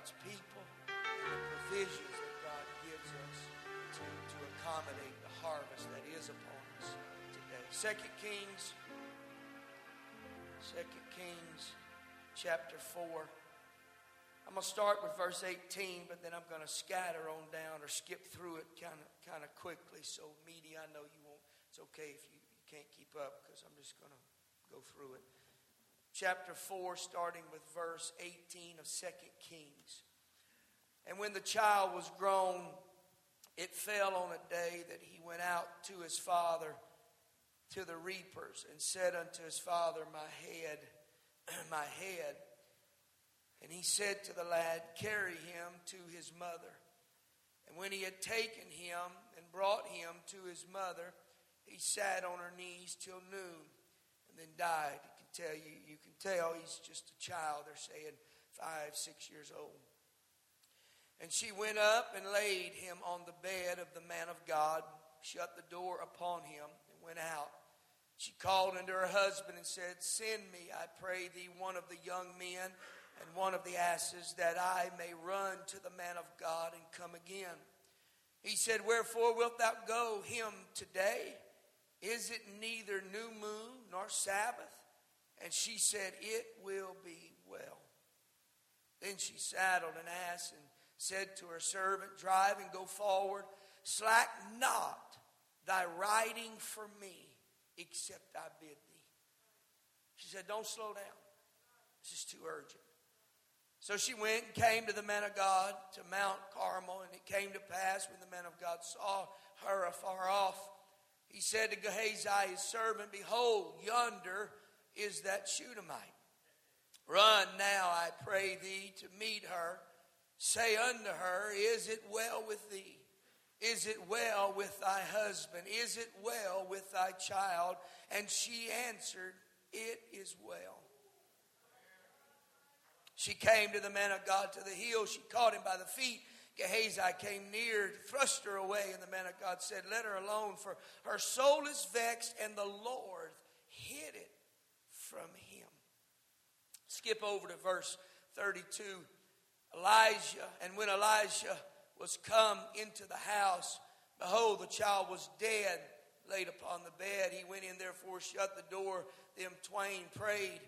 God's people and the provisions that God gives us to, to accommodate the harvest that is upon us today. Second Kings, Second Kings chapter 4. I'm going to start with verse 18, but then I'm going to scatter on down or skip through it kind of kind of quickly. So, media, I know you won't. It's okay if you, you can't keep up because I'm just going to go through it. Chapter 4, starting with verse 18 of 2 Kings. And when the child was grown, it fell on a day that he went out to his father to the reapers and said unto his father, My head, my head. And he said to the lad, Carry him to his mother. And when he had taken him and brought him to his mother, he sat on her knees till noon and then died. Tell you, you can tell he's just a child. They're saying five, six years old. And she went up and laid him on the bed of the man of God, shut the door upon him, and went out. She called unto her husband and said, Send me, I pray thee, one of the young men and one of the asses, that I may run to the man of God and come again. He said, Wherefore wilt thou go him today? Is it neither new moon nor Sabbath? And she said, It will be well. Then she saddled an ass and said to her servant, Drive and go forward. Slack not thy riding for me, except I bid thee. She said, Don't slow down. This is too urgent. So she went and came to the man of God to Mount Carmel, and it came to pass when the man of God saw her afar off, he said to Gehazi, his servant, Behold, yonder is that Shunammite. Run now, I pray thee, to meet her. Say unto her, Is it well with thee? Is it well with thy husband? Is it well with thy child? And she answered, It is well. She came to the man of God to the hill. She caught him by the feet. Gehazi came near, thrust her away, and the man of God said, Let her alone, for her soul is vexed, and the Lord from him. Skip over to verse 32. Elijah, and when Elijah was come into the house, behold, the child was dead, laid upon the bed. He went in, therefore, shut the door. Them twain prayed.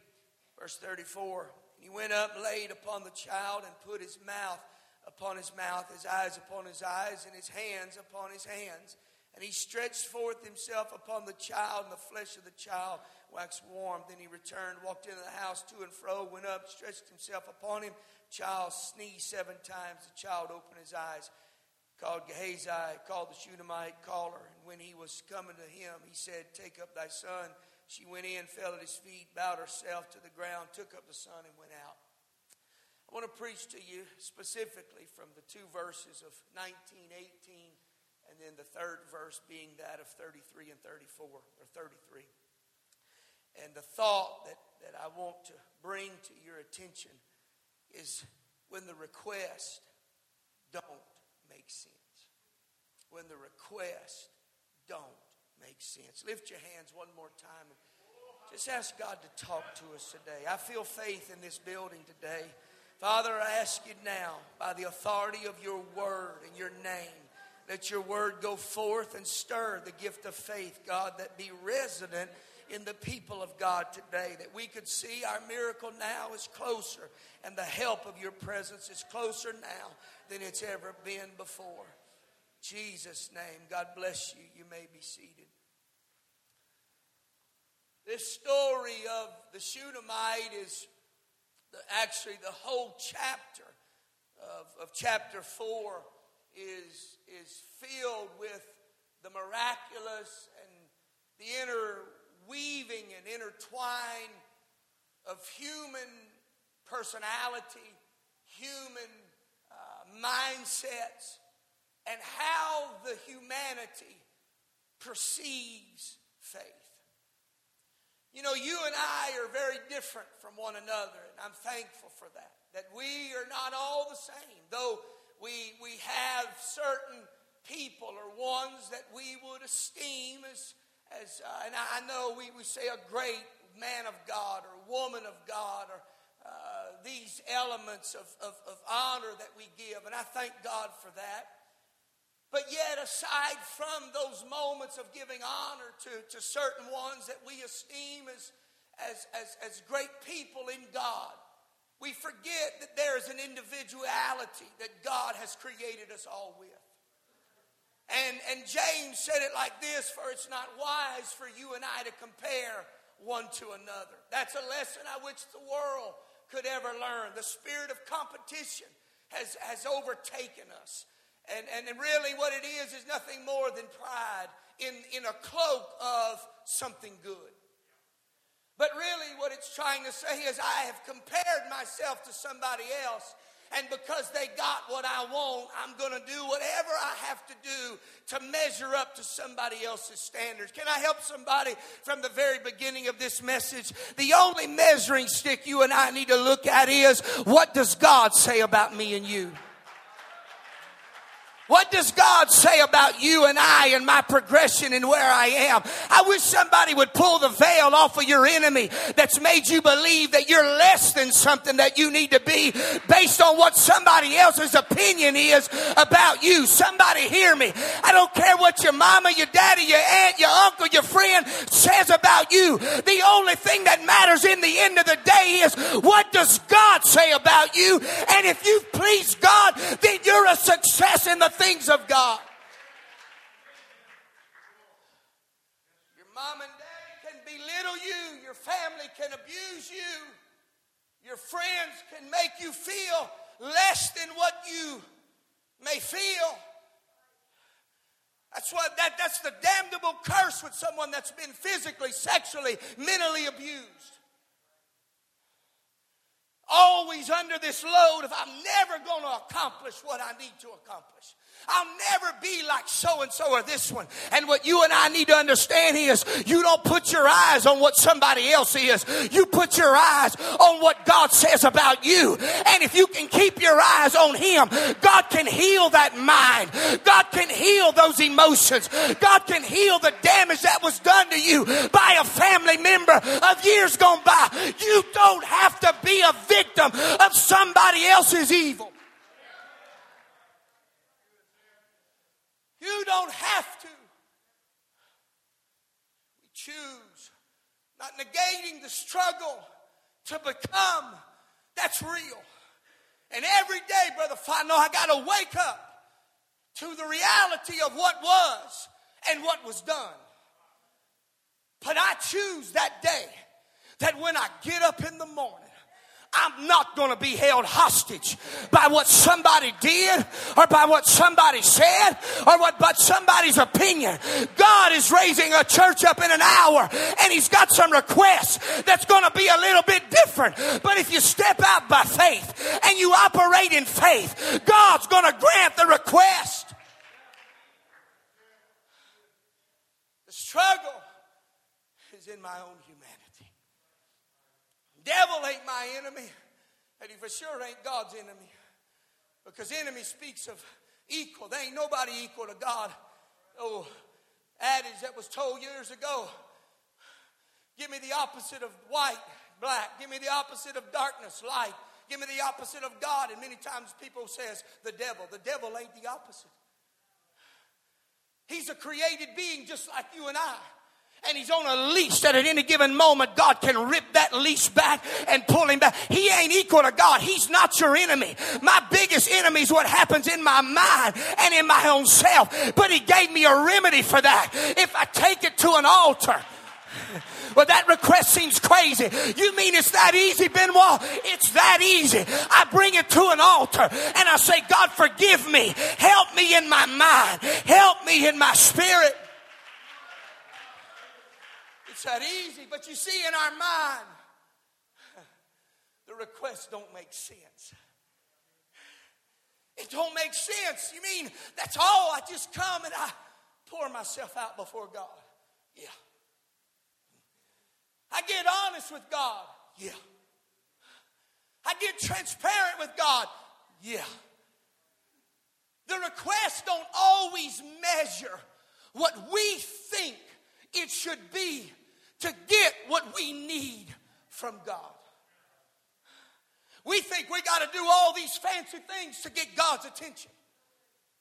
Verse 34. He went up, laid upon the child, and put his mouth upon his mouth, his eyes upon his eyes, and his hands upon his hands. And he stretched forth himself upon the child, and the flesh of the child waxed warm. Then he returned, walked into the house to and fro, went up, stretched himself upon him. Child sneezed seven times. The child opened his eyes, called Gehazi, called the Shunammite caller. And when he was coming to him, he said, Take up thy son. She went in, fell at his feet, bowed herself to the ground, took up the son, and went out. I want to preach to you specifically from the two verses of 19, 18, and then the third verse being that of 33 and 34, or 33. And the thought that, that I want to bring to your attention is when the request don't make sense. When the request don't make sense. Lift your hands one more time and just ask God to talk to us today. I feel faith in this building today. Father, I ask you now, by the authority of your word and your name, let your word go forth and stir the gift of faith, God, that be resident in the people of God today, that we could see our miracle now is closer, and the help of your presence is closer now than it's ever been before. Jesus' name, God bless you. You may be seated. This story of the Shunammite is the, actually the whole chapter of, of chapter 4 is, is filled with the miraculous and the interweaving and intertwine of human personality, human uh, mindsets, and how the humanity perceives faith. You know, you and I are very different from one another, and I'm thankful for that. That we are not all the same, though we, we have certain people or ones that we would esteem as, as uh, and I know we, we say a great man of God or woman of God or uh, these elements of, of, of honor that we give, and I thank God for that. But yet, aside from those moments of giving honor to, to certain ones that we esteem as, as, as, as great people in God, we forget that there is an individuality that God has created us all with. And, and James said it like this For it's not wise for you and I to compare one to another. That's a lesson I wish the world could ever learn. The spirit of competition has, has overtaken us. And, and, and really, what it is is nothing more than pride in, in a cloak of something good. But really, what it's trying to say is, I have compared myself to somebody else and because they got what I want, I'm going to do whatever I have to do to measure up to somebody else's standards. Can I help somebody from the very beginning of this message? The only measuring stick you and I need to look at is what does God say about me and you? What does God say about you and I and my progression and where I am? I wish somebody would pull the veil off of your enemy that's made you believe that you're less than something that you need to be based on what somebody else's opinion is about you. Somebody hear me. I don't care what your mama, your daddy, your aunt, your uncle, your friend says about you. The only thing that matters in the end of the day is what does God say about you? And if you've pleased God, then you're a success in the things of God. Your mom and dad can belittle you, your family can abuse you, your friends can make you feel less than what you may feel. That's what that, that's the damnable curse with someone that's been physically, sexually, mentally abused always under this load of I'm never going to accomplish what I need to accomplish. I'll never be like so and so or this one. And what you and I need to understand is you don't put your eyes on what somebody else is. You put your eyes on what God says about you. And if you can keep your eyes on Him, God can heal that mind. God can heal those emotions. God can heal the damage that was done to you by a family member of years gone by. You don't have to be a victim of somebody else's evil. You don't have to. We choose, not negating the struggle to become. That's real. And every day, Brother I know I got to wake up to the reality of what was and what was done. But I choose that day that when I get up in the morning, I'm not going to be held hostage by what somebody did or by what somebody said or what but somebody's opinion. God is raising a church up in an hour and he's got some requests that's going to be a little bit different. But if you step out by faith and you operate in faith, God's going to grant the request. The struggle is in my own Devil ain't my enemy, and he for sure ain't God's enemy. Because enemy speaks of equal. There ain't nobody equal to God. Oh, adage that was told years ago. Give me the opposite of white, black. Give me the opposite of darkness, light. Give me the opposite of God. And many times people says the devil. The devil ain't the opposite. He's a created being just like you and I and he's on a leash that at any given moment God can rip that leash back and pull him back. He ain't equal to God. He's not your enemy. My biggest enemy is what happens in my mind and in my own self. But he gave me a remedy for that. If I take it to an altar, well, that request seems crazy. You mean it's that easy, Benoit? It's that easy. I bring it to an altar and I say, God, forgive me. Help me in my mind. Help me in my spirit. It's that easy, but you see, in our mind, the requests don't make sense. It don't make sense. You mean that's all? I just come and I pour myself out before God. Yeah. I get honest with God. Yeah. I get transparent with God. Yeah. The requests don't always measure what we think it should be to get what we need from God. We think we got to do all these fancy things to get God's attention.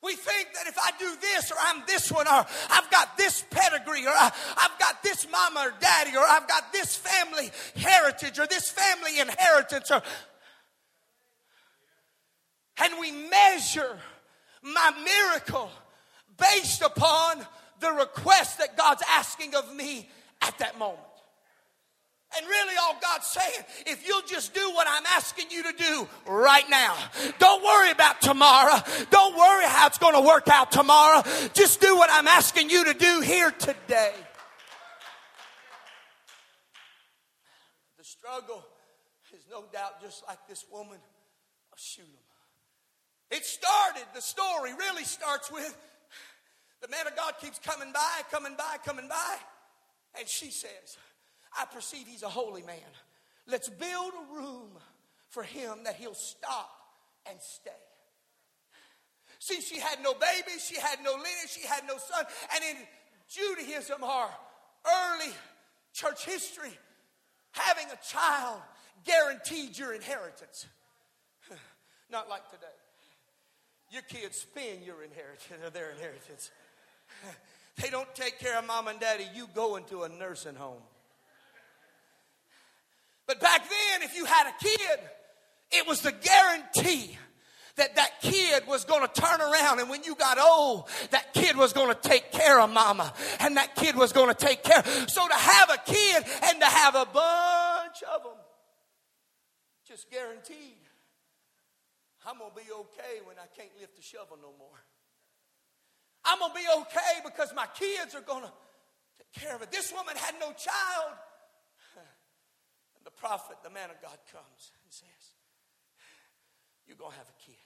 We think that if I do this or I'm this one or I've got this pedigree or I, have got this mama or daddy or I've got this family heritage or this family inheritance or and we measure my miracle based upon the request that God's asking of me at that moment. And really, all God's saying, if you'll just do what I'm asking you to do right now, don't worry about tomorrow. Don't worry how it's going to work out tomorrow. Just do what I'm asking you to do here today. The struggle is no doubt just like this woman of Shunem. It started, the story really starts with the man of God keeps coming by, coming by, coming by, and she says, I perceive he's a holy man. Let's build a room for him that he'll stop and stay. See, she had no baby, she had no lineage, she had no son. And in Judaism, our early church history, having a child guaranteed your inheritance. Not like today. Your kids spend your inheritance or their inheritance. They don't take care of mom and daddy, you go into a nursing home. But back then, if you had a kid, it was the guarantee that that kid was going to turn around. And when you got old that kid was going to take care of mama. And that kid was going to take care. So to have a kid and to have a bunch of them just guaranteed i'm going to be okay when i can't lift the shovel no more i'm going to be okay because my kids are going to take care of it this woman had no child and the prophet, the man of God, comes and says, You're going to have a kid.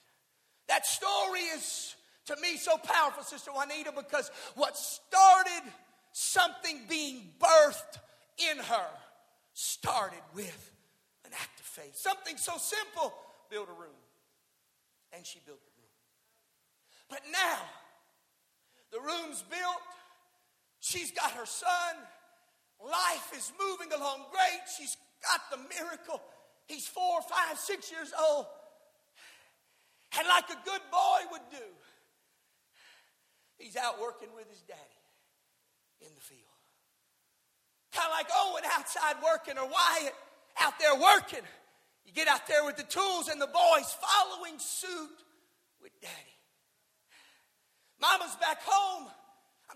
That story is, to me, so powerful, Sister Juanita, because what started something being birthed in her started with an act of faith. Something so simple build a room. And she built the room. But now, the room's built. She's got her son. Life is moving along great. She's got the miracle. He's four, five, six years old. And like a good boy would do, he's out working with his daddy in the field. Kind of like Owen outside working or Wyatt out there working. You get out there with the tools and the boys following suit with daddy. Mama's back home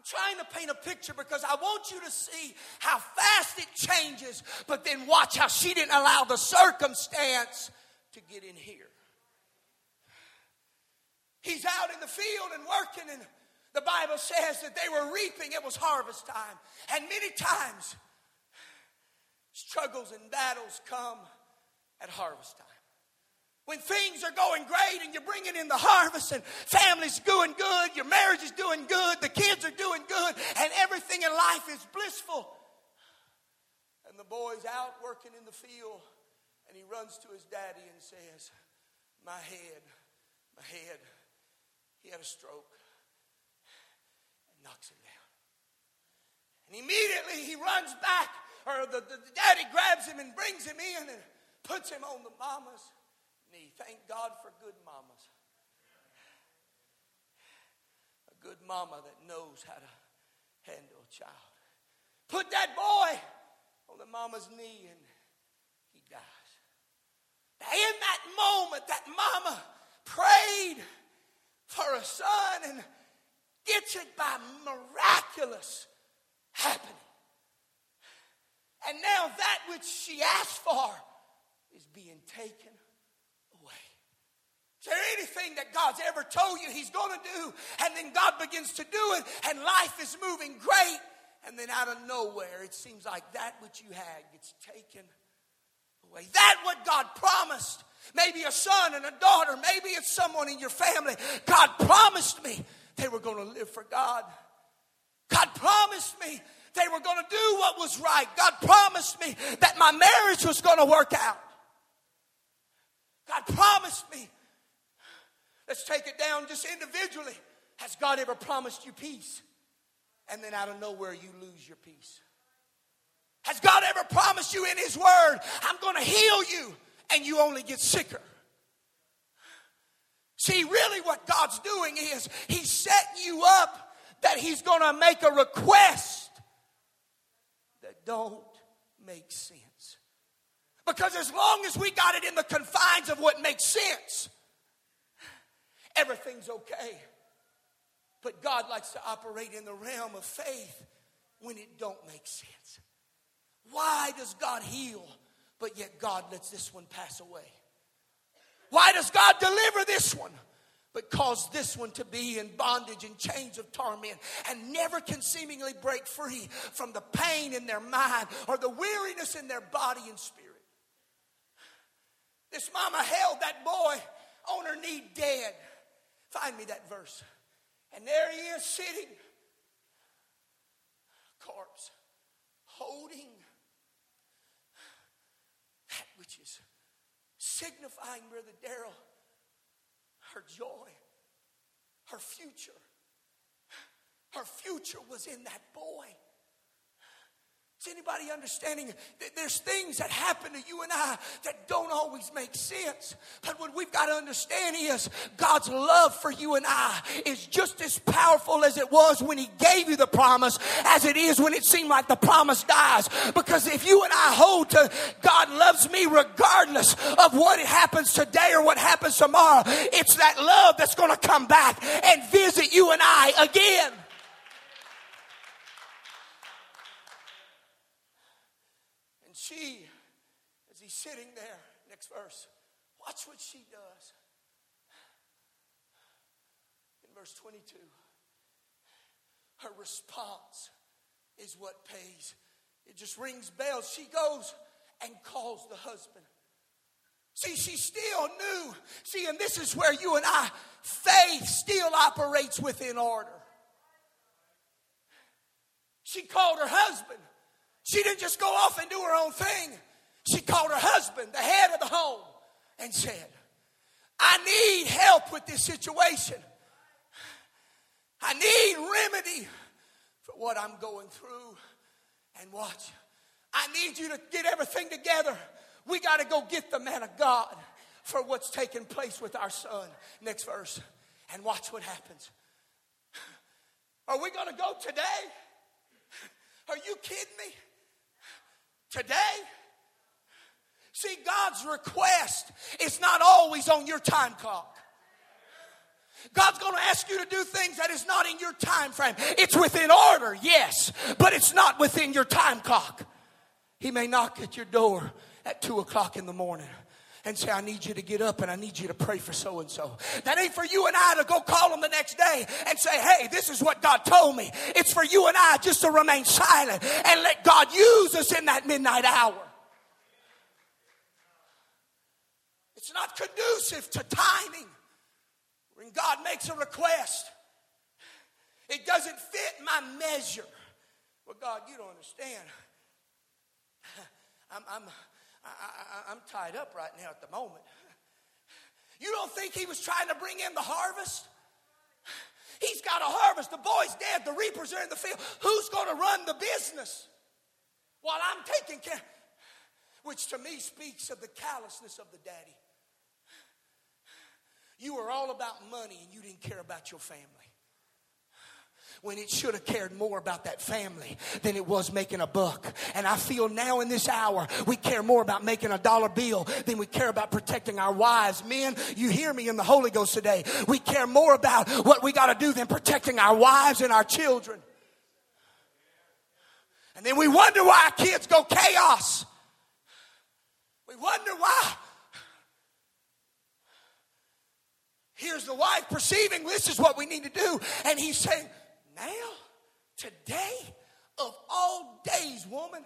I'm trying to paint a picture because I want you to see how fast it changes, but then watch how she didn't allow the circumstance to get in here. He's out in the field and working, and the Bible says that they were reaping, it was harvest time. And many times, struggles and battles come at harvest time when things are going great and you're bringing in the harvest and family's doing good, your marriage is doing good, the kids are doing good, and everything in life is blissful. And the boy's out working in the field and he runs to his daddy and says, My head, my head. He had a stroke and knocks him down. And immediately he runs back, or the, the, the daddy grabs him and brings him in and puts him on the mama's. Thank God for good mamas. A good mama that knows how to handle a child. Put that boy on the mama's knee and he dies. In that moment, that mama prayed for a son and gets it by miraculous happening. And now that which she asked for is being taken is there anything that God's ever told you He's going to do, and then God begins to do it, and life is moving great, and then out of nowhere, it seems like that which you had gets taken away? That what God promised. Maybe a son and a daughter, maybe it's someone in your family. God promised me they were going to live for God. God promised me they were going to do what was right. God promised me that my marriage was going to work out. God promised me Let's take it down just individually. Has God ever promised you peace? And then out of nowhere, you lose your peace. Has God ever promised you in His Word, I'm going to heal you, and you only get sicker? See, really, what God's doing is He's setting you up that He's going to make a request that don't make sense. Because as long as we got it in the confines of what makes sense, everything's okay. But God likes to operate in the realm of faith when it don't make sense. Why does God heal, but yet God lets this one pass away? Why does God deliver this one? But cause this one to be in bondage and chains of torment and never can seemingly break free from the pain in their mind or the weariness in their body and spirit. This mama held that boy on her knee dead. Find me that verse. And there he is sitting, corpse, holding that which is signifying, Brother Darrell, her joy, her future. Her future was in that boy. Is anybody understanding that there's things that happen to you and I that don't always make sense? But what we've got to understand is God's love for you and I is just as powerful as it was when He gave you the promise as it is when it seemed like the promise dies. Because if you and I hold to God loves me regardless of what happens today or what happens tomorrow, it's that love that's going to come back and visit you and I again. She, as he's sitting there, next verse, watch what she does. In verse 22, her response is what pays. It just rings bells. She goes and calls the husband. See, she still knew. See, and this is where you and I, faith still operates within order. She called her husband. She didn't just go off and do her own thing. She called her husband, the head of the home, and said, I need help with this situation. I need remedy for what I'm going through. And watch, I need you to get everything together. We got to go get the man of God for what's taking place with our son. Next verse. And watch what happens. Are we going to go today? Are you kidding me? Today, see, God's request is not always on your time clock. God's going to ask you to do things that is not in your time frame. It's within order, yes, but it's not within your time clock. He may knock at your door at two o'clock in the morning and say, I need you to get up and I need you to pray for so and so. That ain't for you and I to go call them the next day and say, hey, this is what God told me. It's for you and I just to remain silent and let God use us in that midnight hour. It's not conducive to timing. When God makes a request, it doesn't fit my measure. Well, God, you don't understand. I'm, I'm, I, am tied up right now at the moment. You don't think he was trying to bring in the harvest? He's got a harvest. The boy's dead. The reapers are in the field. Who's going to run the business while I'm taking care? Which to me speaks of the callousness of the daddy. You were all about money and you didn't care about your family when it should have cared more about that family than it was making a buck. And I feel now in this hour, we care more about making a dollar bill than we care about protecting our wives. Men, you hear me in the Holy Ghost today. We care more about what we got to do than protecting our wives and our children. And then we wonder why our kids go chaos. We wonder why. Here's the wife perceiving this is what we need to do. And he's saying, now, today, of all days, woman,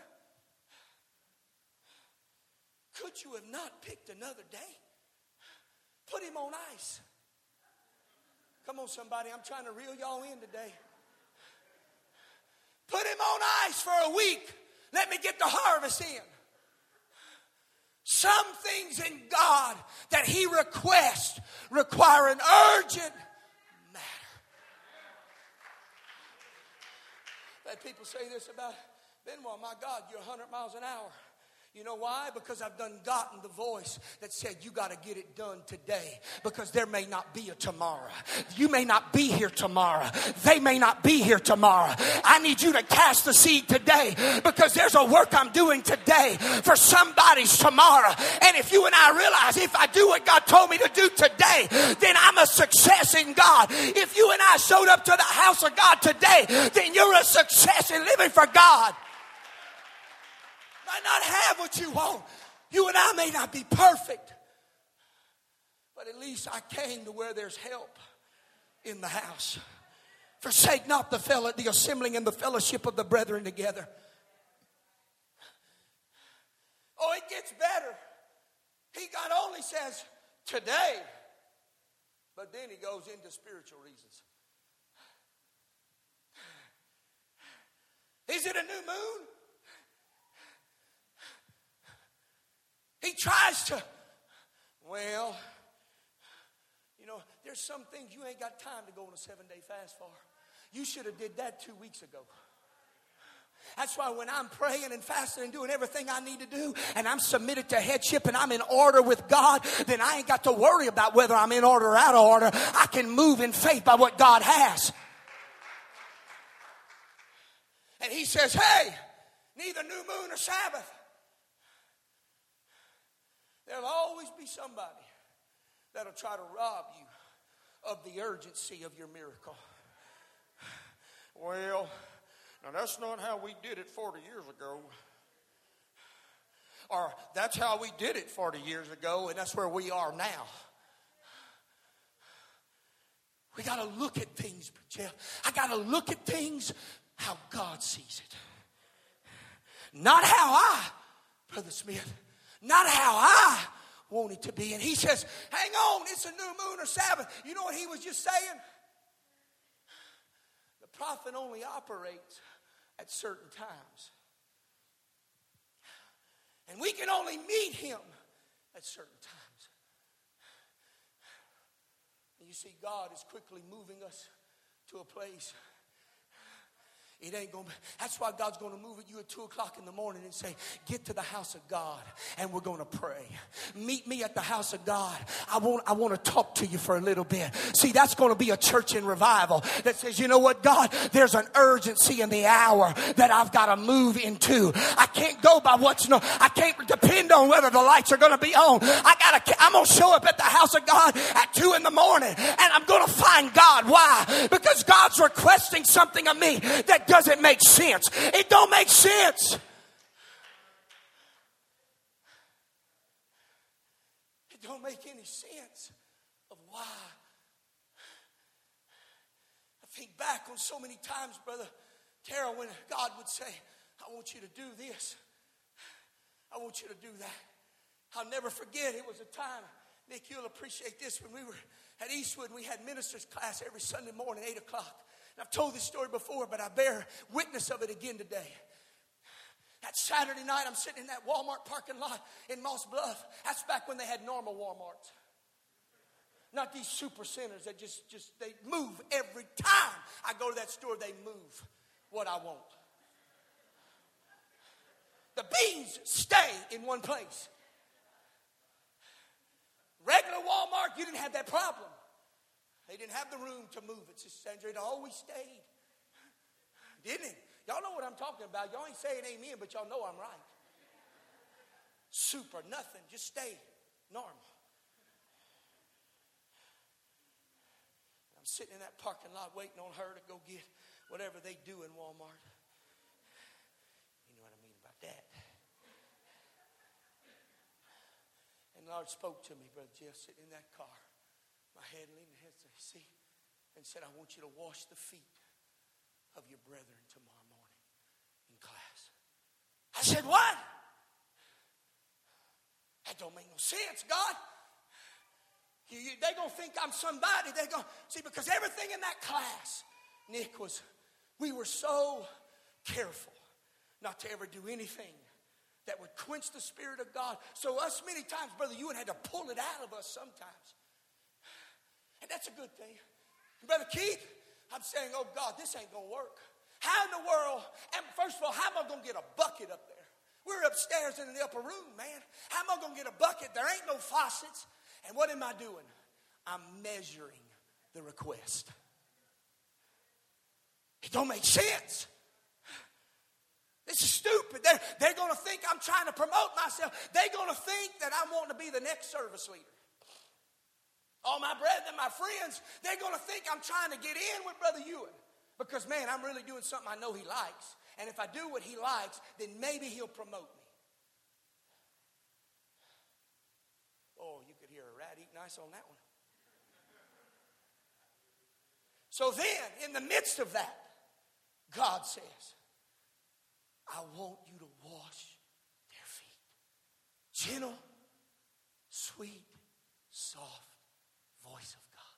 could you have not picked another day? Put him on ice. Come on, somebody, I'm trying to reel y'all in today. Put him on ice for a week. Let me get the harvest in. Some things in God that He requests require an urgent That people say this about Benoit, my God, you're 100 miles an hour. You know why? Because I've done gotten the voice that said, You got to get it done today because there may not be a tomorrow. You may not be here tomorrow. They may not be here tomorrow. I need you to cast the seed today because there's a work I'm doing today for somebody's tomorrow. And if you and I realize if I do what God told me to do today, then I'm a success in God. If you and I showed up to the house of God today, then you're a success in living for God might not have what you want. You and I may not be perfect, but at least I came to where there's help in the house. Forsake not the fellow, the assembling and the fellowship of the brethren together. Oh, it gets better. He God only says today, but then he goes into spiritual reasons. Is it a new moon? He tries to, well, you know, there's some things you ain't got time to go on a seven day fast for. You should have did that two weeks ago. That's why when I'm praying and fasting and doing everything I need to do, and I'm submitted to headship and I'm in order with God, then I ain't got to worry about whether I'm in order or out of order. I can move in faith by what God has. And He says, hey, neither new moon or Sabbath There'll always be somebody that'll try to rob you of the urgency of your miracle. Well, now that's not how we did it 40 years ago. Or that's how we did it 40 years ago, and that's where we are now. We got to look at things, Jeff. I got to look at things how God sees it. Not how I, Brother Smith, not how I want it to be. And he says, Hang on, it's a new moon or Sabbath. You know what he was just saying? The prophet only operates at certain times. And we can only meet him at certain times. And you see, God is quickly moving us to a place it ain't gonna. That's why God's gonna move at you at two o'clock in the morning and say, "Get to the house of God, and we're gonna pray. Meet me at the house of God. I want. I want to talk to you for a little bit. See, that's gonna be a church in revival that says, you know what, God, there's an urgency in the hour that I've got to move into. I can't go by what's no. I can't depend on whether the lights are gonna be on. I gotta. I'm gonna show up at the house of God at two in the morning, and I'm gonna find God. Why? Because God's requesting something of me that doesn't make sense. It don't make sense. It don't make any sense of why. I think back on so many times, Brother Tara, when God would say, I want you to do this. I want you to do that. I'll never forget, it was a time, Nick, you'll appreciate this, when we were at Eastwood, we had ministers class every Sunday morning, 8 o'clock. I've told this story before, but I bear witness of it again today. That Saturday night, I'm sitting in that Walmart parking lot in Moss Bluff. That's back when they had normal Walmarts. Not these super centers that just, just they move every time I go to that store, they move what I want. The beans stay in one place. Regular Walmart, you didn't have that problem. They didn't have the room to move it, Sister Sandra. It always stayed. Didn't it? Y'all know what I'm talking about. Y'all ain't saying amen, but y'all know I'm right. Super, nothing. Just stay normal. I'm sitting in that parking lot waiting on her to go get whatever they do in Walmart. You know what I mean about that. And the Lord spoke to me, Brother Jeff, sitting in that car head, leaning ahead, say, see, and said, I want you to wash the feet of your brethren tomorrow morning in class. I said, what? That don't make no sense, God. You, you, they gonna think I'm somebody. They're gonna see because everything in that class, Nick was. We were so careful not to ever do anything that would quench the spirit of God. So us many times, brother, you have to pull it out of us sometimes. And that's a good thing. Brother Keith, I'm saying, oh God, this ain't gonna work. How in the world, and first of all, how am I gonna get a bucket up there We're upstairs in the upper room, man. How am I going to get a bucket? There ain't no faucets. And what am I doing? I'm measuring the request. It don't make sense. This is stupid. They're, they're going to think I'm trying to promote myself. They're going to think that I'm wanting to be the next service leader. All my brethren, my friends, they're going to think I'm trying to get in with Brother Ewan. Because, man, I'm really doing something I know he likes. And if I do what he likes, then maybe he'll promote me. Oh, you could hear a rat eat nice on that one. So then, in the midst of that, God says, I want you to wash their feet. Gentle, sweet, soft voice of God.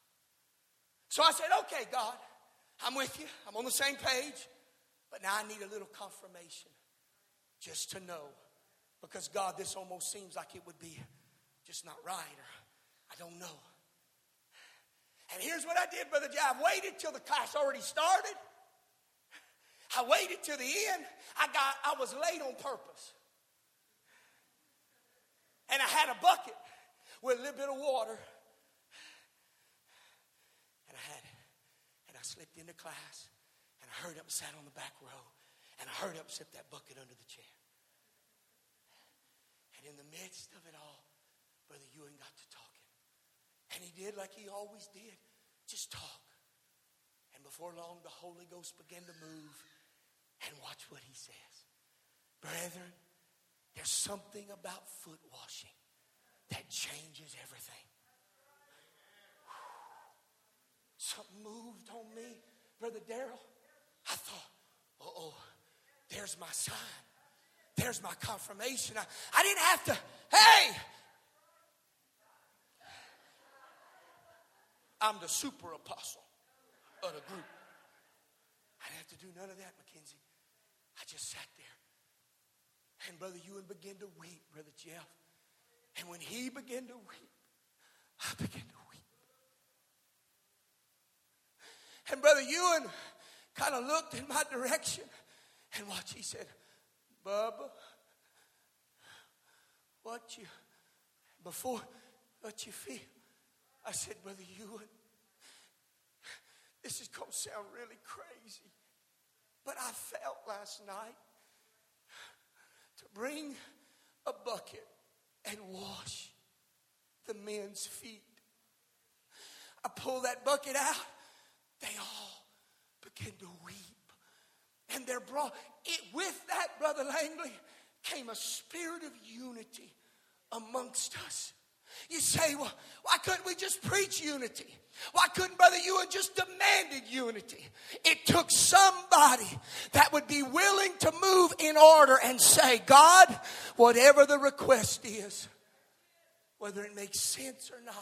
So I said, okay, God, I'm with you. I'm on the same page. But now I need a little confirmation just to know. Because, God, this almost seems like it would be just not right, or I don't know. And here's what I did, Brother Jay. I waited till the class already started. I waited till the end. I got I was late on purpose. And I had a bucket with a little bit of water. And I had it. And I slipped into class. And I hurried up and sat on the back row. And I hurried up and that bucket under the chair. And in the midst of it all, Brother Ewan got to talking. And he did like he always did just talk. And before long, the Holy Ghost began to move. And watch what he says. Brethren, there's something about foot washing that changes everything. Something moved on me, Brother Daryl. I thought, oh, there's my sign. There's my confirmation. I, I didn't have to, hey, I'm the super apostle of the group. I didn't have to do none of that, Mackenzie. I just sat there. And Brother Ewan began to weep, Brother Jeff. And when he began to weep, I began to weep. And Brother Ewan kind of looked in my direction and watch, he said, Bubba, what you, before, what you feel? I said, Brother Ewan, this is going to sound really crazy, but I felt last night to bring a bucket and wash the men's feet. I pulled that bucket out. They all began to weep. And there brought it with that, Brother Langley, came a spirit of unity amongst us. You say, well, why couldn't we just preach unity? Why couldn't Brother Ewan just demanded unity? It took somebody that would be willing to move in order and say, God, whatever the request is, whether it makes sense or not.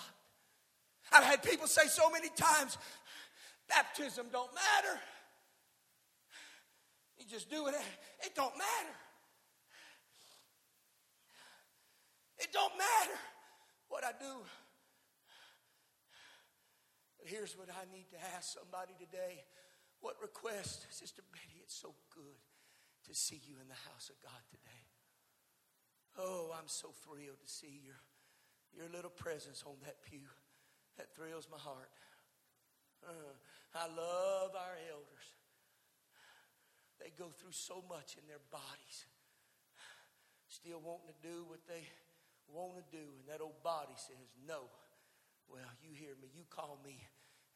I've had people say so many times, baptism don't matter. You just do it. It don't matter. It don't matter what I do. But here's what I need to ask somebody today. What request? Sister Betty, it's so good to see you in the house of God today. Oh, I'm so thrilled to see your, your little presence on that pew. That thrills my heart. Uh, I love our elders. They go through so much in their bodies, still wanting to do what they want to do. And that old body says, No. Well, you hear me. You call me,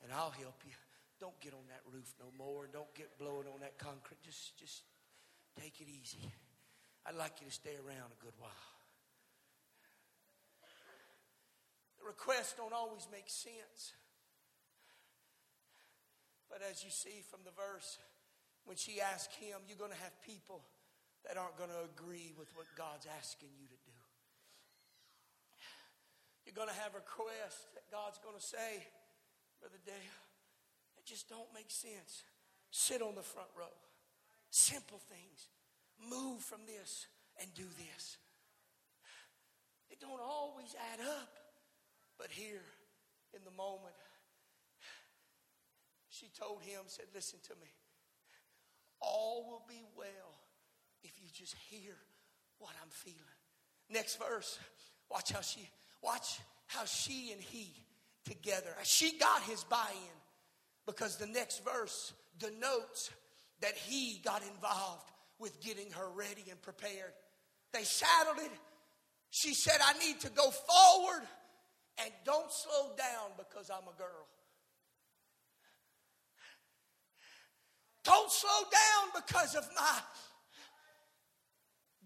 and I'll help you. Don't get on that roof no more. And don't get blowing on that concrete. Just, just take it easy. I'd like you to stay around a good while. The requests don't always make sense. But as you see from the verse, when she asked him, you're going to have people that aren't going to agree with what God's asking you to do. You're going to have requests that God's going to say, Brother Dale, it just don't make sense. Sit on the front row. Simple things. Move from this and do this. It don't always add up. But here, in the moment, she told him, said, listen to me. All will be well if you just hear what I'm feeling. Next verse. Watch how she watch how she and he together. She got his buy-in because the next verse denotes that he got involved with getting her ready and prepared. They saddled it. She said, I need to go forward and don't slow down because I'm a girl. Don't slow down because of my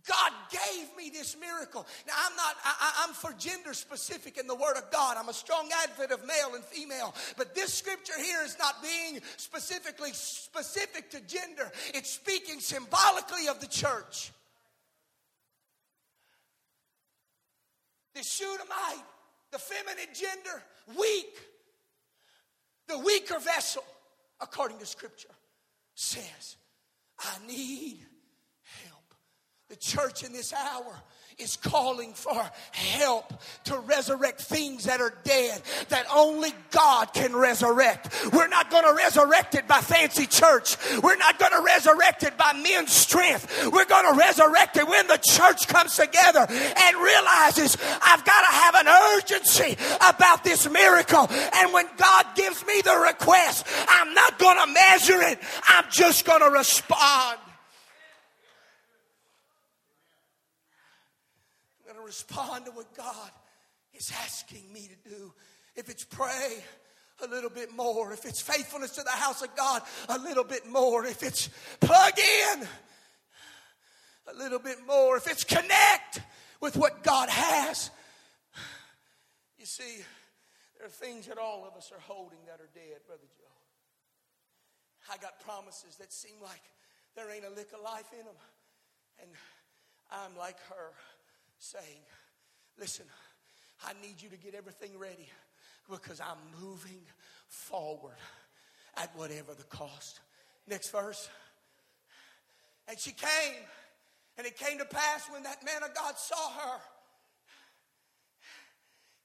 God gave me this miracle. Now, I'm not, I, am for gender specific in the Word of God. I'm a strong advocate of male and female. But this scripture here is not being specifically specific to gender, it's speaking symbolically of the church. The Shunammite, the feminine gender, weak, the weaker vessel, according to scripture, says, I need help. the church in this hour is calling for help to resurrect things that are dead that only God can resurrect. We're not going to resurrect it by fancy church. We're not going to resurrect it by men's strength. We're going to resurrect it when the church comes together and realizes I've got to have an urgency about this miracle. And when God gives me the request, I'm not going to measure it. I'm just going to respond. Respond to what God is asking me to do. If it's pray, a little bit more. If it's faithfulness to the house of God, a little bit more. If it's plug in, a little bit more. If it's connect with what God has. You see, there are things that all of us are holding that are dead, Brother Joe. I got promises that seem like there ain't a lick of life in them. And I'm like her saying, Listen, I need you to get everything ready because I'm moving forward at whatever the cost. Next verse. And she came, and it came to pass when that man of God saw her,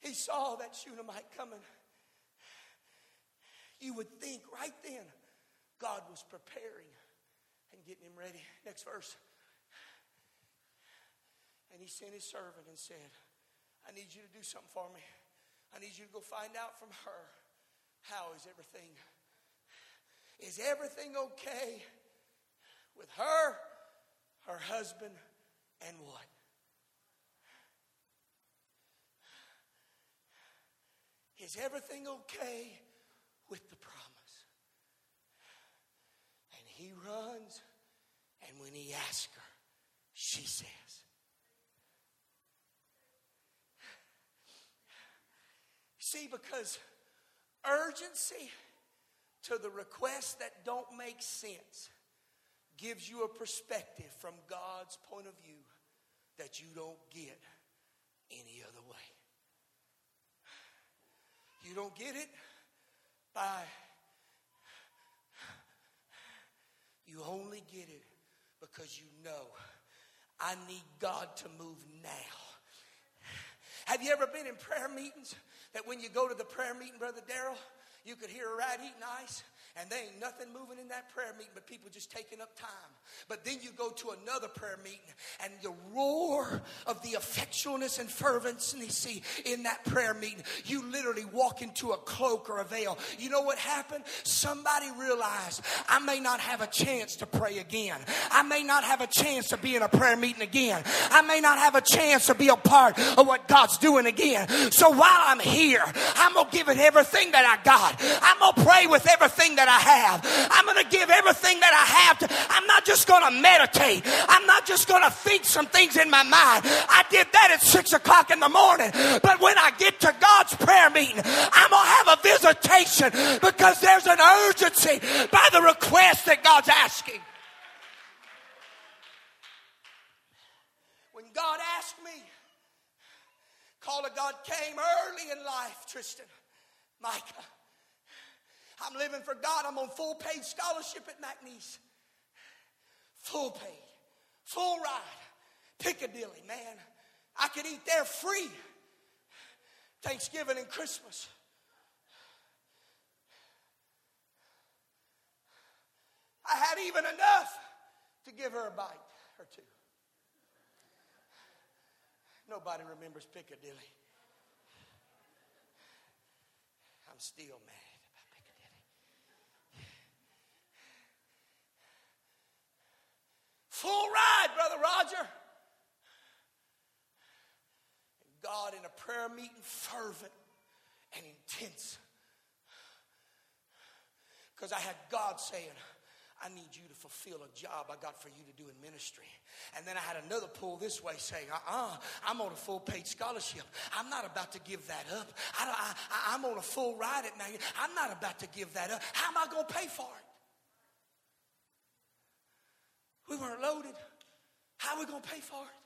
he saw that Shunammite coming. You would think right then God was preparing and getting him ready. Next verse. And he sent his servant and said, I need you to do something for me. I need you to go find out from her how is everything. Is everything okay with her, her husband, and what? Is everything okay with the promise? And he runs, and when he asks her, she says, See, because urgency to the requests that don't make sense gives you a perspective from God's point of view that you don't get any other way. You don't get it by, you only get it because you know I need God to move now. Have you ever been in prayer meetings that when you go to the prayer meeting, Brother Daryl, you could hear a rat eating ice and there ain't nothing moving in that prayer meeting but people just taking up time. But then you go to another prayer meeting and the roar of the effectualness and fervency in that prayer meeting, you literally walk into a cloak or a veil. You know what happened? Somebody realized I may not have a chance to pray again. I may not have a chance to be in a prayer meeting again. I may not have a chance to be a part of what God's doing again. So while I'm here, I'm going to give it everything that I got. I'm going to pray with everything that I have. I'm going to give everything that I have to, I'm not just going to meditate. I'm not just going to think some things in my mind. I did that at six o'clock in the morning. But when I get to God's prayer meeting, I'm going to have a visitation because there's an urgency by the request that God's asking. When God asked me, call of God came early in life, Tristan, Micah. I'm living for God. I'm on full paid scholarship at McNeese. Full paid, full ride. Piccadilly, man. I could eat there free. Thanksgiving and Christmas. I had even enough to give her a bite or two. Nobody remembers Piccadilly. I'm still mad about Piccadilly. Full ride, Brother Roger. God in a prayer meeting, fervent and intense. Because I had God saying, I need you to fulfill a job I got for you to do in ministry. And then I had another pull this way saying, uh uh-uh, uh, i am on a full paid scholarship. I'm not about to give that up. I, am on a full ride at night. I'm not about to give that up. How am I going to pay for it? We weren't loaded. How are we going to pay for it?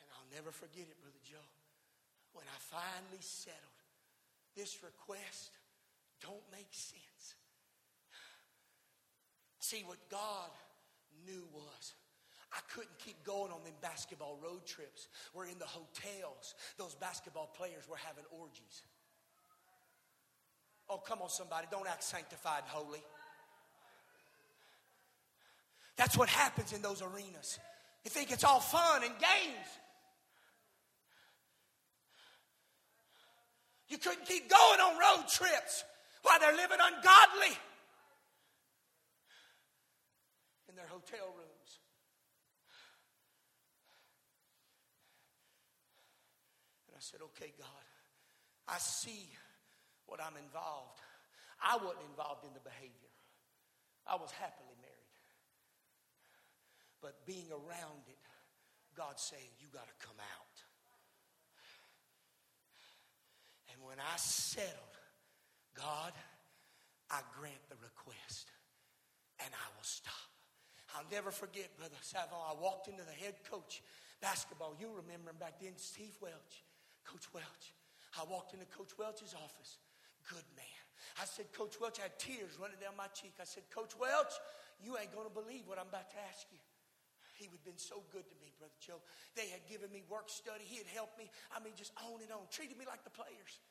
And I'll never forget it, Brother Joe. When I finally settled, this request don't make sense. See, what God knew was I couldn't keep going on them basketball road trips where in the hotels, those basketball players were having orgies. Oh, come on, somebody. Don't act sanctified holy. That's what happens in those arenas. You think it's all fun and games. You couldn't keep going on road trips while they're living ungodly in their hotel rooms. And I said, okay, God, I see what I'm involved. I wasn't involved in the behavior. I was happily. But being around it, God's saying, you got to come out. And when I settled, God, I grant the request and I will stop. I'll never forget, Brother Savon. I walked into the head coach basketball. You remember him back then, Steve Welch, Coach Welch. I walked into Coach Welch's office. Good man. I said, Coach Welch, I had tears running down my cheek. I said, Coach Welch, you ain't going to believe what I'm about to ask you. He had been so good to me, Brother Joe. They had given me work study. He had helped me. I mean, just on and on. Treated me like the players.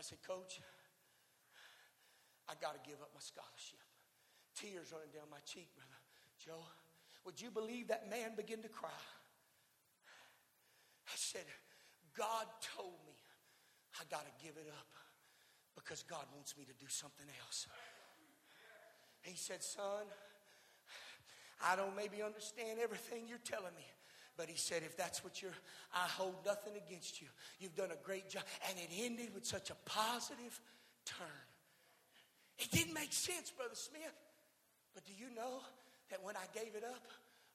I said, Coach, I got to give up my scholarship. Tears running down my cheek, brother. Joe, would you believe that man began to cry? I said, God told me I got to give it up because God wants me to do something else. He said, Son, I don't maybe understand everything you're telling me. But he said, if that's what you're, I hold nothing against you. You've done a great job. And it ended with such a positive turn. It didn't make sense, Brother Smith. But do you know that when I gave it up,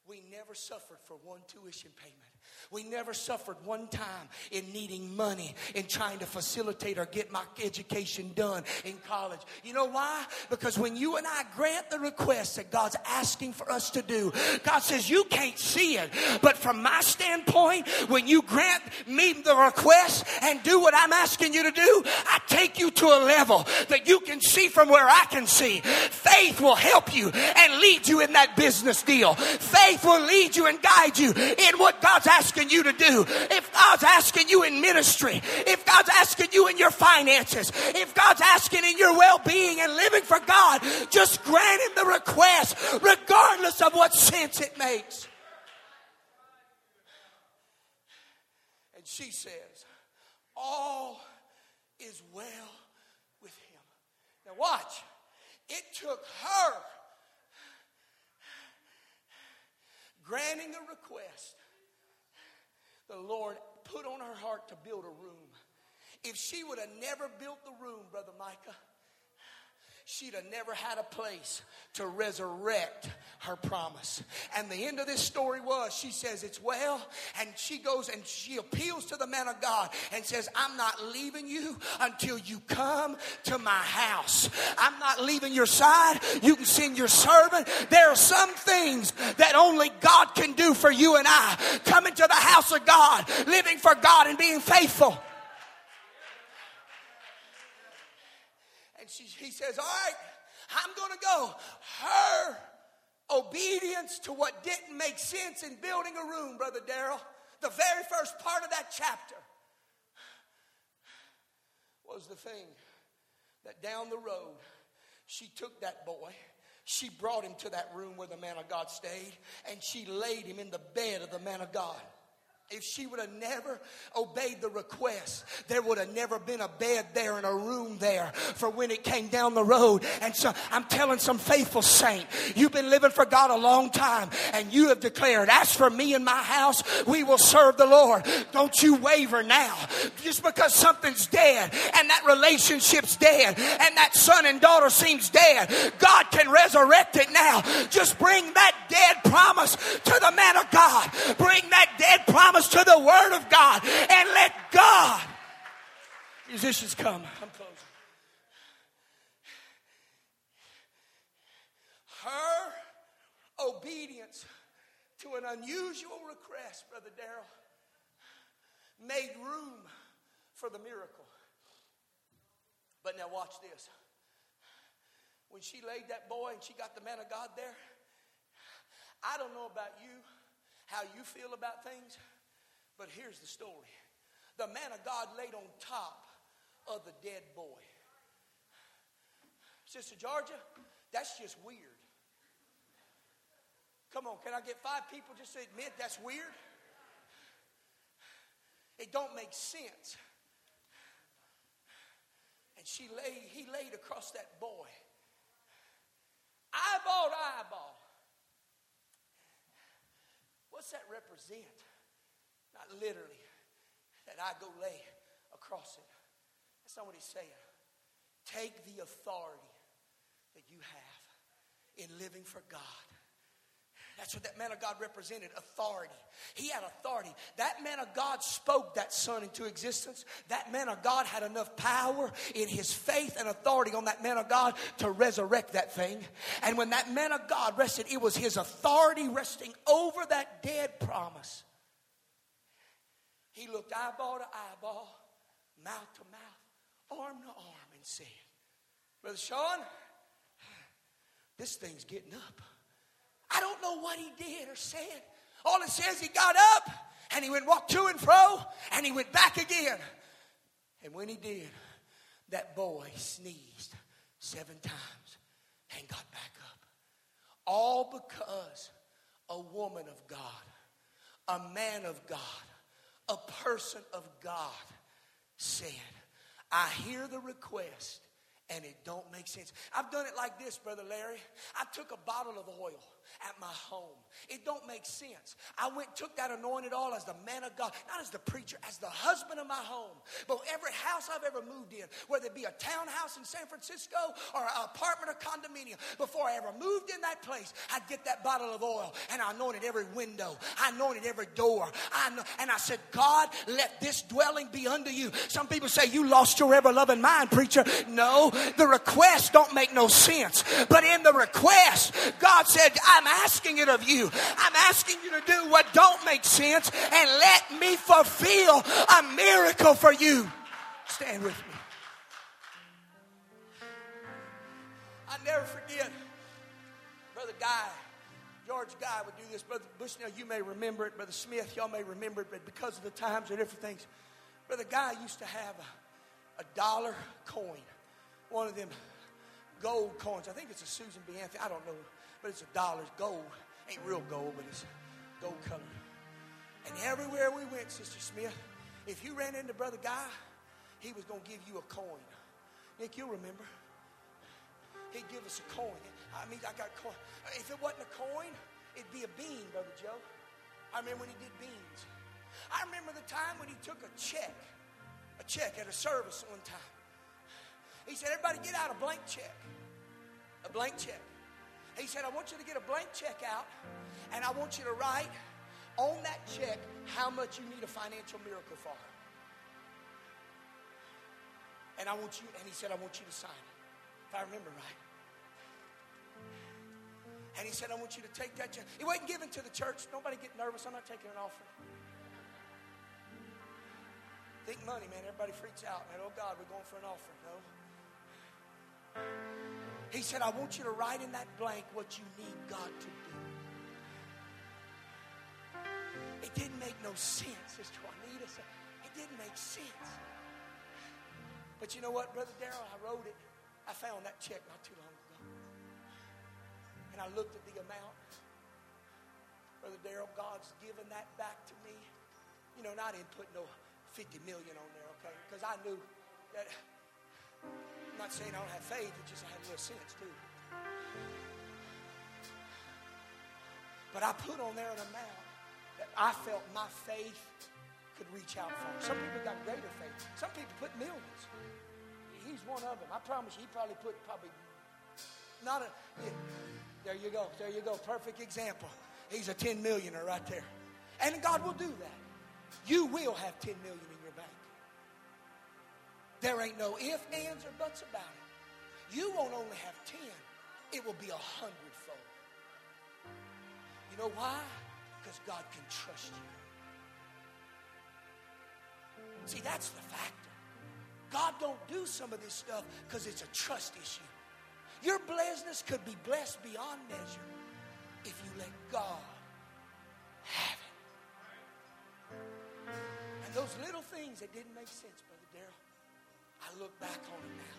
we never suffered for one tuition payment. We never suffered one time in needing money in trying to facilitate or get my education done in college. You know why? Because when you and I grant the request that God's asking for us to do, God says, You can't see it. But from my standpoint, when you grant me the request and do what I'm asking you to do, I take you to a level that you can see from where I can see. Faith will help you and lead you in that business deal. Faith will lead you and guide you in what God's asking you to do, if God's asking you in ministry, if God's asking you in your finances, if God's asking in your well being and living for God, just grant Him the request, regardless of what sense it makes. And she says, All is well with him. Now, watch. It took her granting a request the Lord put on her heart to build a room. If she would have never built the room, Brother Micah, she'd have never had a place to resurrect her promise. And the end of this story was she says, It's well. And she goes and she appeals to the man of God and says, I'm not leaving you until you come to my house. I'm not leaving your side. You can send your servant. There are some things that only God can do for you and I. Coming to the house of God, living for God, and being faithful. She, he says, All right, I'm going to go. Her obedience to what didn't make sense in building a room, Brother Daryl, the very first part of that chapter was the thing that down the road, she took that boy, she brought him to that room where the man of God stayed and she laid him in the bed of the man of God if she would have never obeyed the request, there would have never been a bed there and a room there for when it came down the road. And so I'm telling some faithful saint, you've been living for God a long time and you have declared, as for me and my house, we will serve the Lord. Don't you waver now. Just because something's dead and that relationship's dead and that son and daughter seems dead, God can resurrect it now. Just bring that dead promise to the man of God. Bring that dead promise to the Word of God and let God. Musicians come. I'm closing. Her obedience to an unusual request, Brother Darrell, made room for the miracle. But now watch this. When she laid that boy and she got the man of God there, I don't know about you, how you feel about things. But here's the story the man of God laid on top of the dead boy. Sister Georgia, that's just weird. Come on, can I get five people just to admit that's weird? It don't make sense. And she lay, he laid across that boy. Eyeball to eyeball. What's that represent? Literally, that I go lay across it. That's not what he's saying. Take the authority that you have in living for God. That's what that man of God represented authority. He had authority. That man of God spoke that son into existence. That man of God had enough power in his faith and authority on that man of God to resurrect that thing. And when that man of God rested, it was his authority resting over that dead promise. He looked eyeball to eyeball, mouth to mouth, arm to arm, and said, Brother Sean, this thing's getting up. I don't know what he did or said. All it says he got up and he went walk to and fro and he went back again. And when he did, that boy sneezed seven times and got back up. All because a woman of God, a man of God, a person of God said, I hear the request and it don't make sense. I've done it like this, Brother Larry. I took a bottle of oil at my home. It don't make sense. I went took that anointed oil as the man of God, not as the preacher, as the husband of my home. But every house I've ever moved in, whether it be a townhouse in San Francisco or an apartment or condominium, before I ever moved in that place, I'd get that bottle of oil and I anointed every window. I anointed every door. I and I said, God, let this dwelling be unto you. Some people say you lost your ever loving mind, preacher. No, the request don't make no sense. But in the request, God said, I'm asking it of you. I'm asking you to do what don't make sense and let me fulfill a miracle for you. Stand with me. I never forget, Brother Guy, George Guy would do this. Brother Bushnell, you may remember it. Brother Smith, y'all may remember it, but because of the times or different things, Brother Guy used to have a, a dollar coin, one of them gold coins. I think it's a Susan B. Anthony. I don't know but it's a dollar. It's gold. Ain't real gold, but it's gold color. And everywhere we went, Sister Smith, if you ran into Brother Guy, he was going to give you a coin. Nick, you'll remember. He'd give us a coin. I mean, I got coin. If it wasn't a coin, it'd be a bean, Brother Joe. I remember when he did beans. I remember the time when he took a check, a check at a service one time. He said, Everybody get out a blank check. A blank check. He said, I want you to get a blank check out, and I want you to write on that check how much you need a financial miracle for. And I want you, and he said, I want you to sign it, if I remember right. And he said, I want you to take that check. It wasn't given to the church. Nobody get nervous. I'm not taking an offering. Think money, man. Everybody freaks out, man. Oh God, we're going for an offering. No. He said, I want you to write in that blank what you need God to do. It didn't make no sense, Sister Juanita said. It didn't make sense. But you know what, Brother Darrell? I wrote it. I found that check not too long ago. And I looked at the amount. Brother Daryl, God's given that back to me. You know, and I didn't put no 50 million on there, okay? Because I knew that, I'm not saying I don't have faith, it's just I have a little sense too. But I put on there an amount that I felt my faith could reach out for. Some people got greater faith. Some people put millions. He's one of them. I promise you, he probably put probably not a. Yeah, there you go. There you go. Perfect example. He's a 10 millionaire right there. And God will do that. You will have 10 million. There ain't no if, ands, or buts about it. You won't only have 10, it will be a hundredfold. You know why? Because God can trust you. See, that's the factor. God don't do some of this stuff because it's a trust issue. Your blessedness could be blessed beyond measure if you let God have it. And those little things that didn't make sense, Brother Daryl, I look back on it now,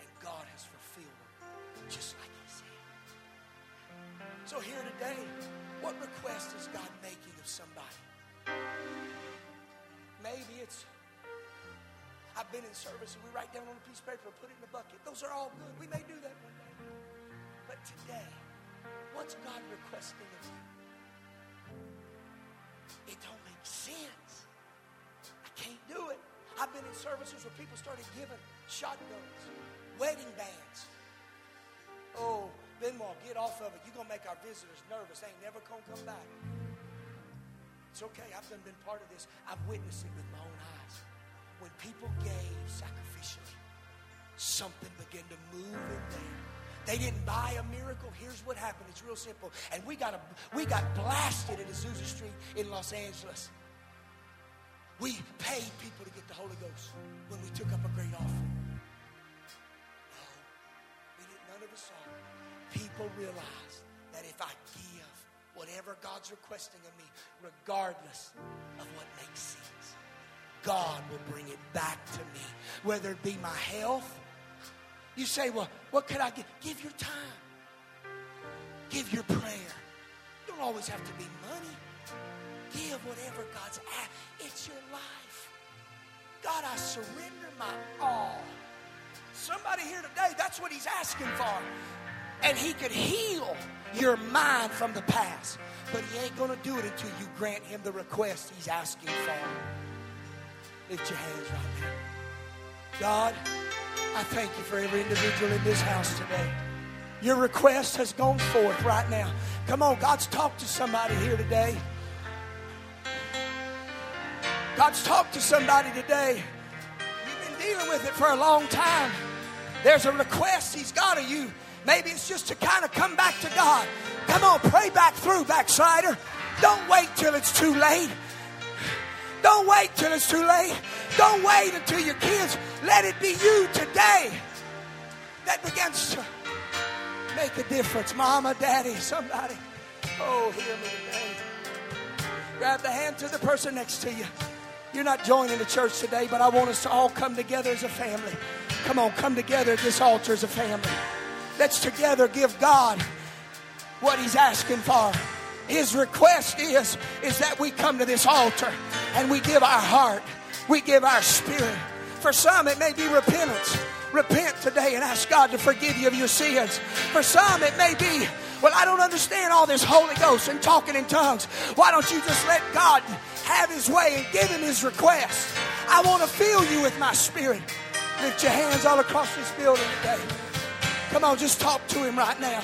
and God has fulfilled them just like He said. So here today, what request is God making of somebody? Maybe it's I've been in service and we write down on a piece of paper and put it in a bucket. Those are all good. We may do that one day. But today, what's God requesting of you? It don't make sense. Been in services where people started giving shotguns, wedding bands. Oh, Benoit, get off of it. You're going to make our visitors nervous. They ain't never going to come back. It's okay. I've been, been part of this. I've witnessed it with my own eyes when people gave sacrificially, something began to move in there. They didn't buy a miracle. Here's what happened. It's real simple. And we got a, we got blasted at Azusa Street in Los Angeles. We paid people to get the Holy Ghost when we took up a great offering. No, we didn't. None of us saw. People realize that if I give whatever God's requesting of me, regardless of what makes sense. God will bring it back to me. Whether it be my health. You say, well, what could I give? Give your time. Give your prayer. Don't always have to be money. Give whatever God's at. It's your life. God, I surrender my all. Somebody here today, that's what he's asking for. And he could heal your mind from the past. But he ain't going to do it until you grant him the request he's asking for. Lift your hands right now. God, I thank you for every individual in this house today. Your request has gone forth right now. Come on, God's talked to somebody here today. God's talked to somebody today. You've been dealing with it for a long time. There's a request He's got of you. Maybe it's just to kind of come back to God. Come on, pray back through, backslider. Don't wait till it's too late. Don't wait till it's too late. Don't wait until your kids. Let it be you today that begins to make a difference. Mama, daddy, somebody. Oh, hear me today. Grab the hand to the person next to you. You're not joining the church today, but I want us to all come together as a family. Come on, come together at this altar as a family. Let's together give God what He's asking for. His request is, is that we come to this altar and we give our heart, we give our spirit. For some, it may be repentance. Repent today and ask God to forgive you of your sins. For some, it may be, well, I don't understand all this Holy Ghost and talking in tongues. Why don't you just let God have His way and give Him His request? I want to fill you with my spirit. Lift your hands all across this building today. Come on, just talk to Him right now.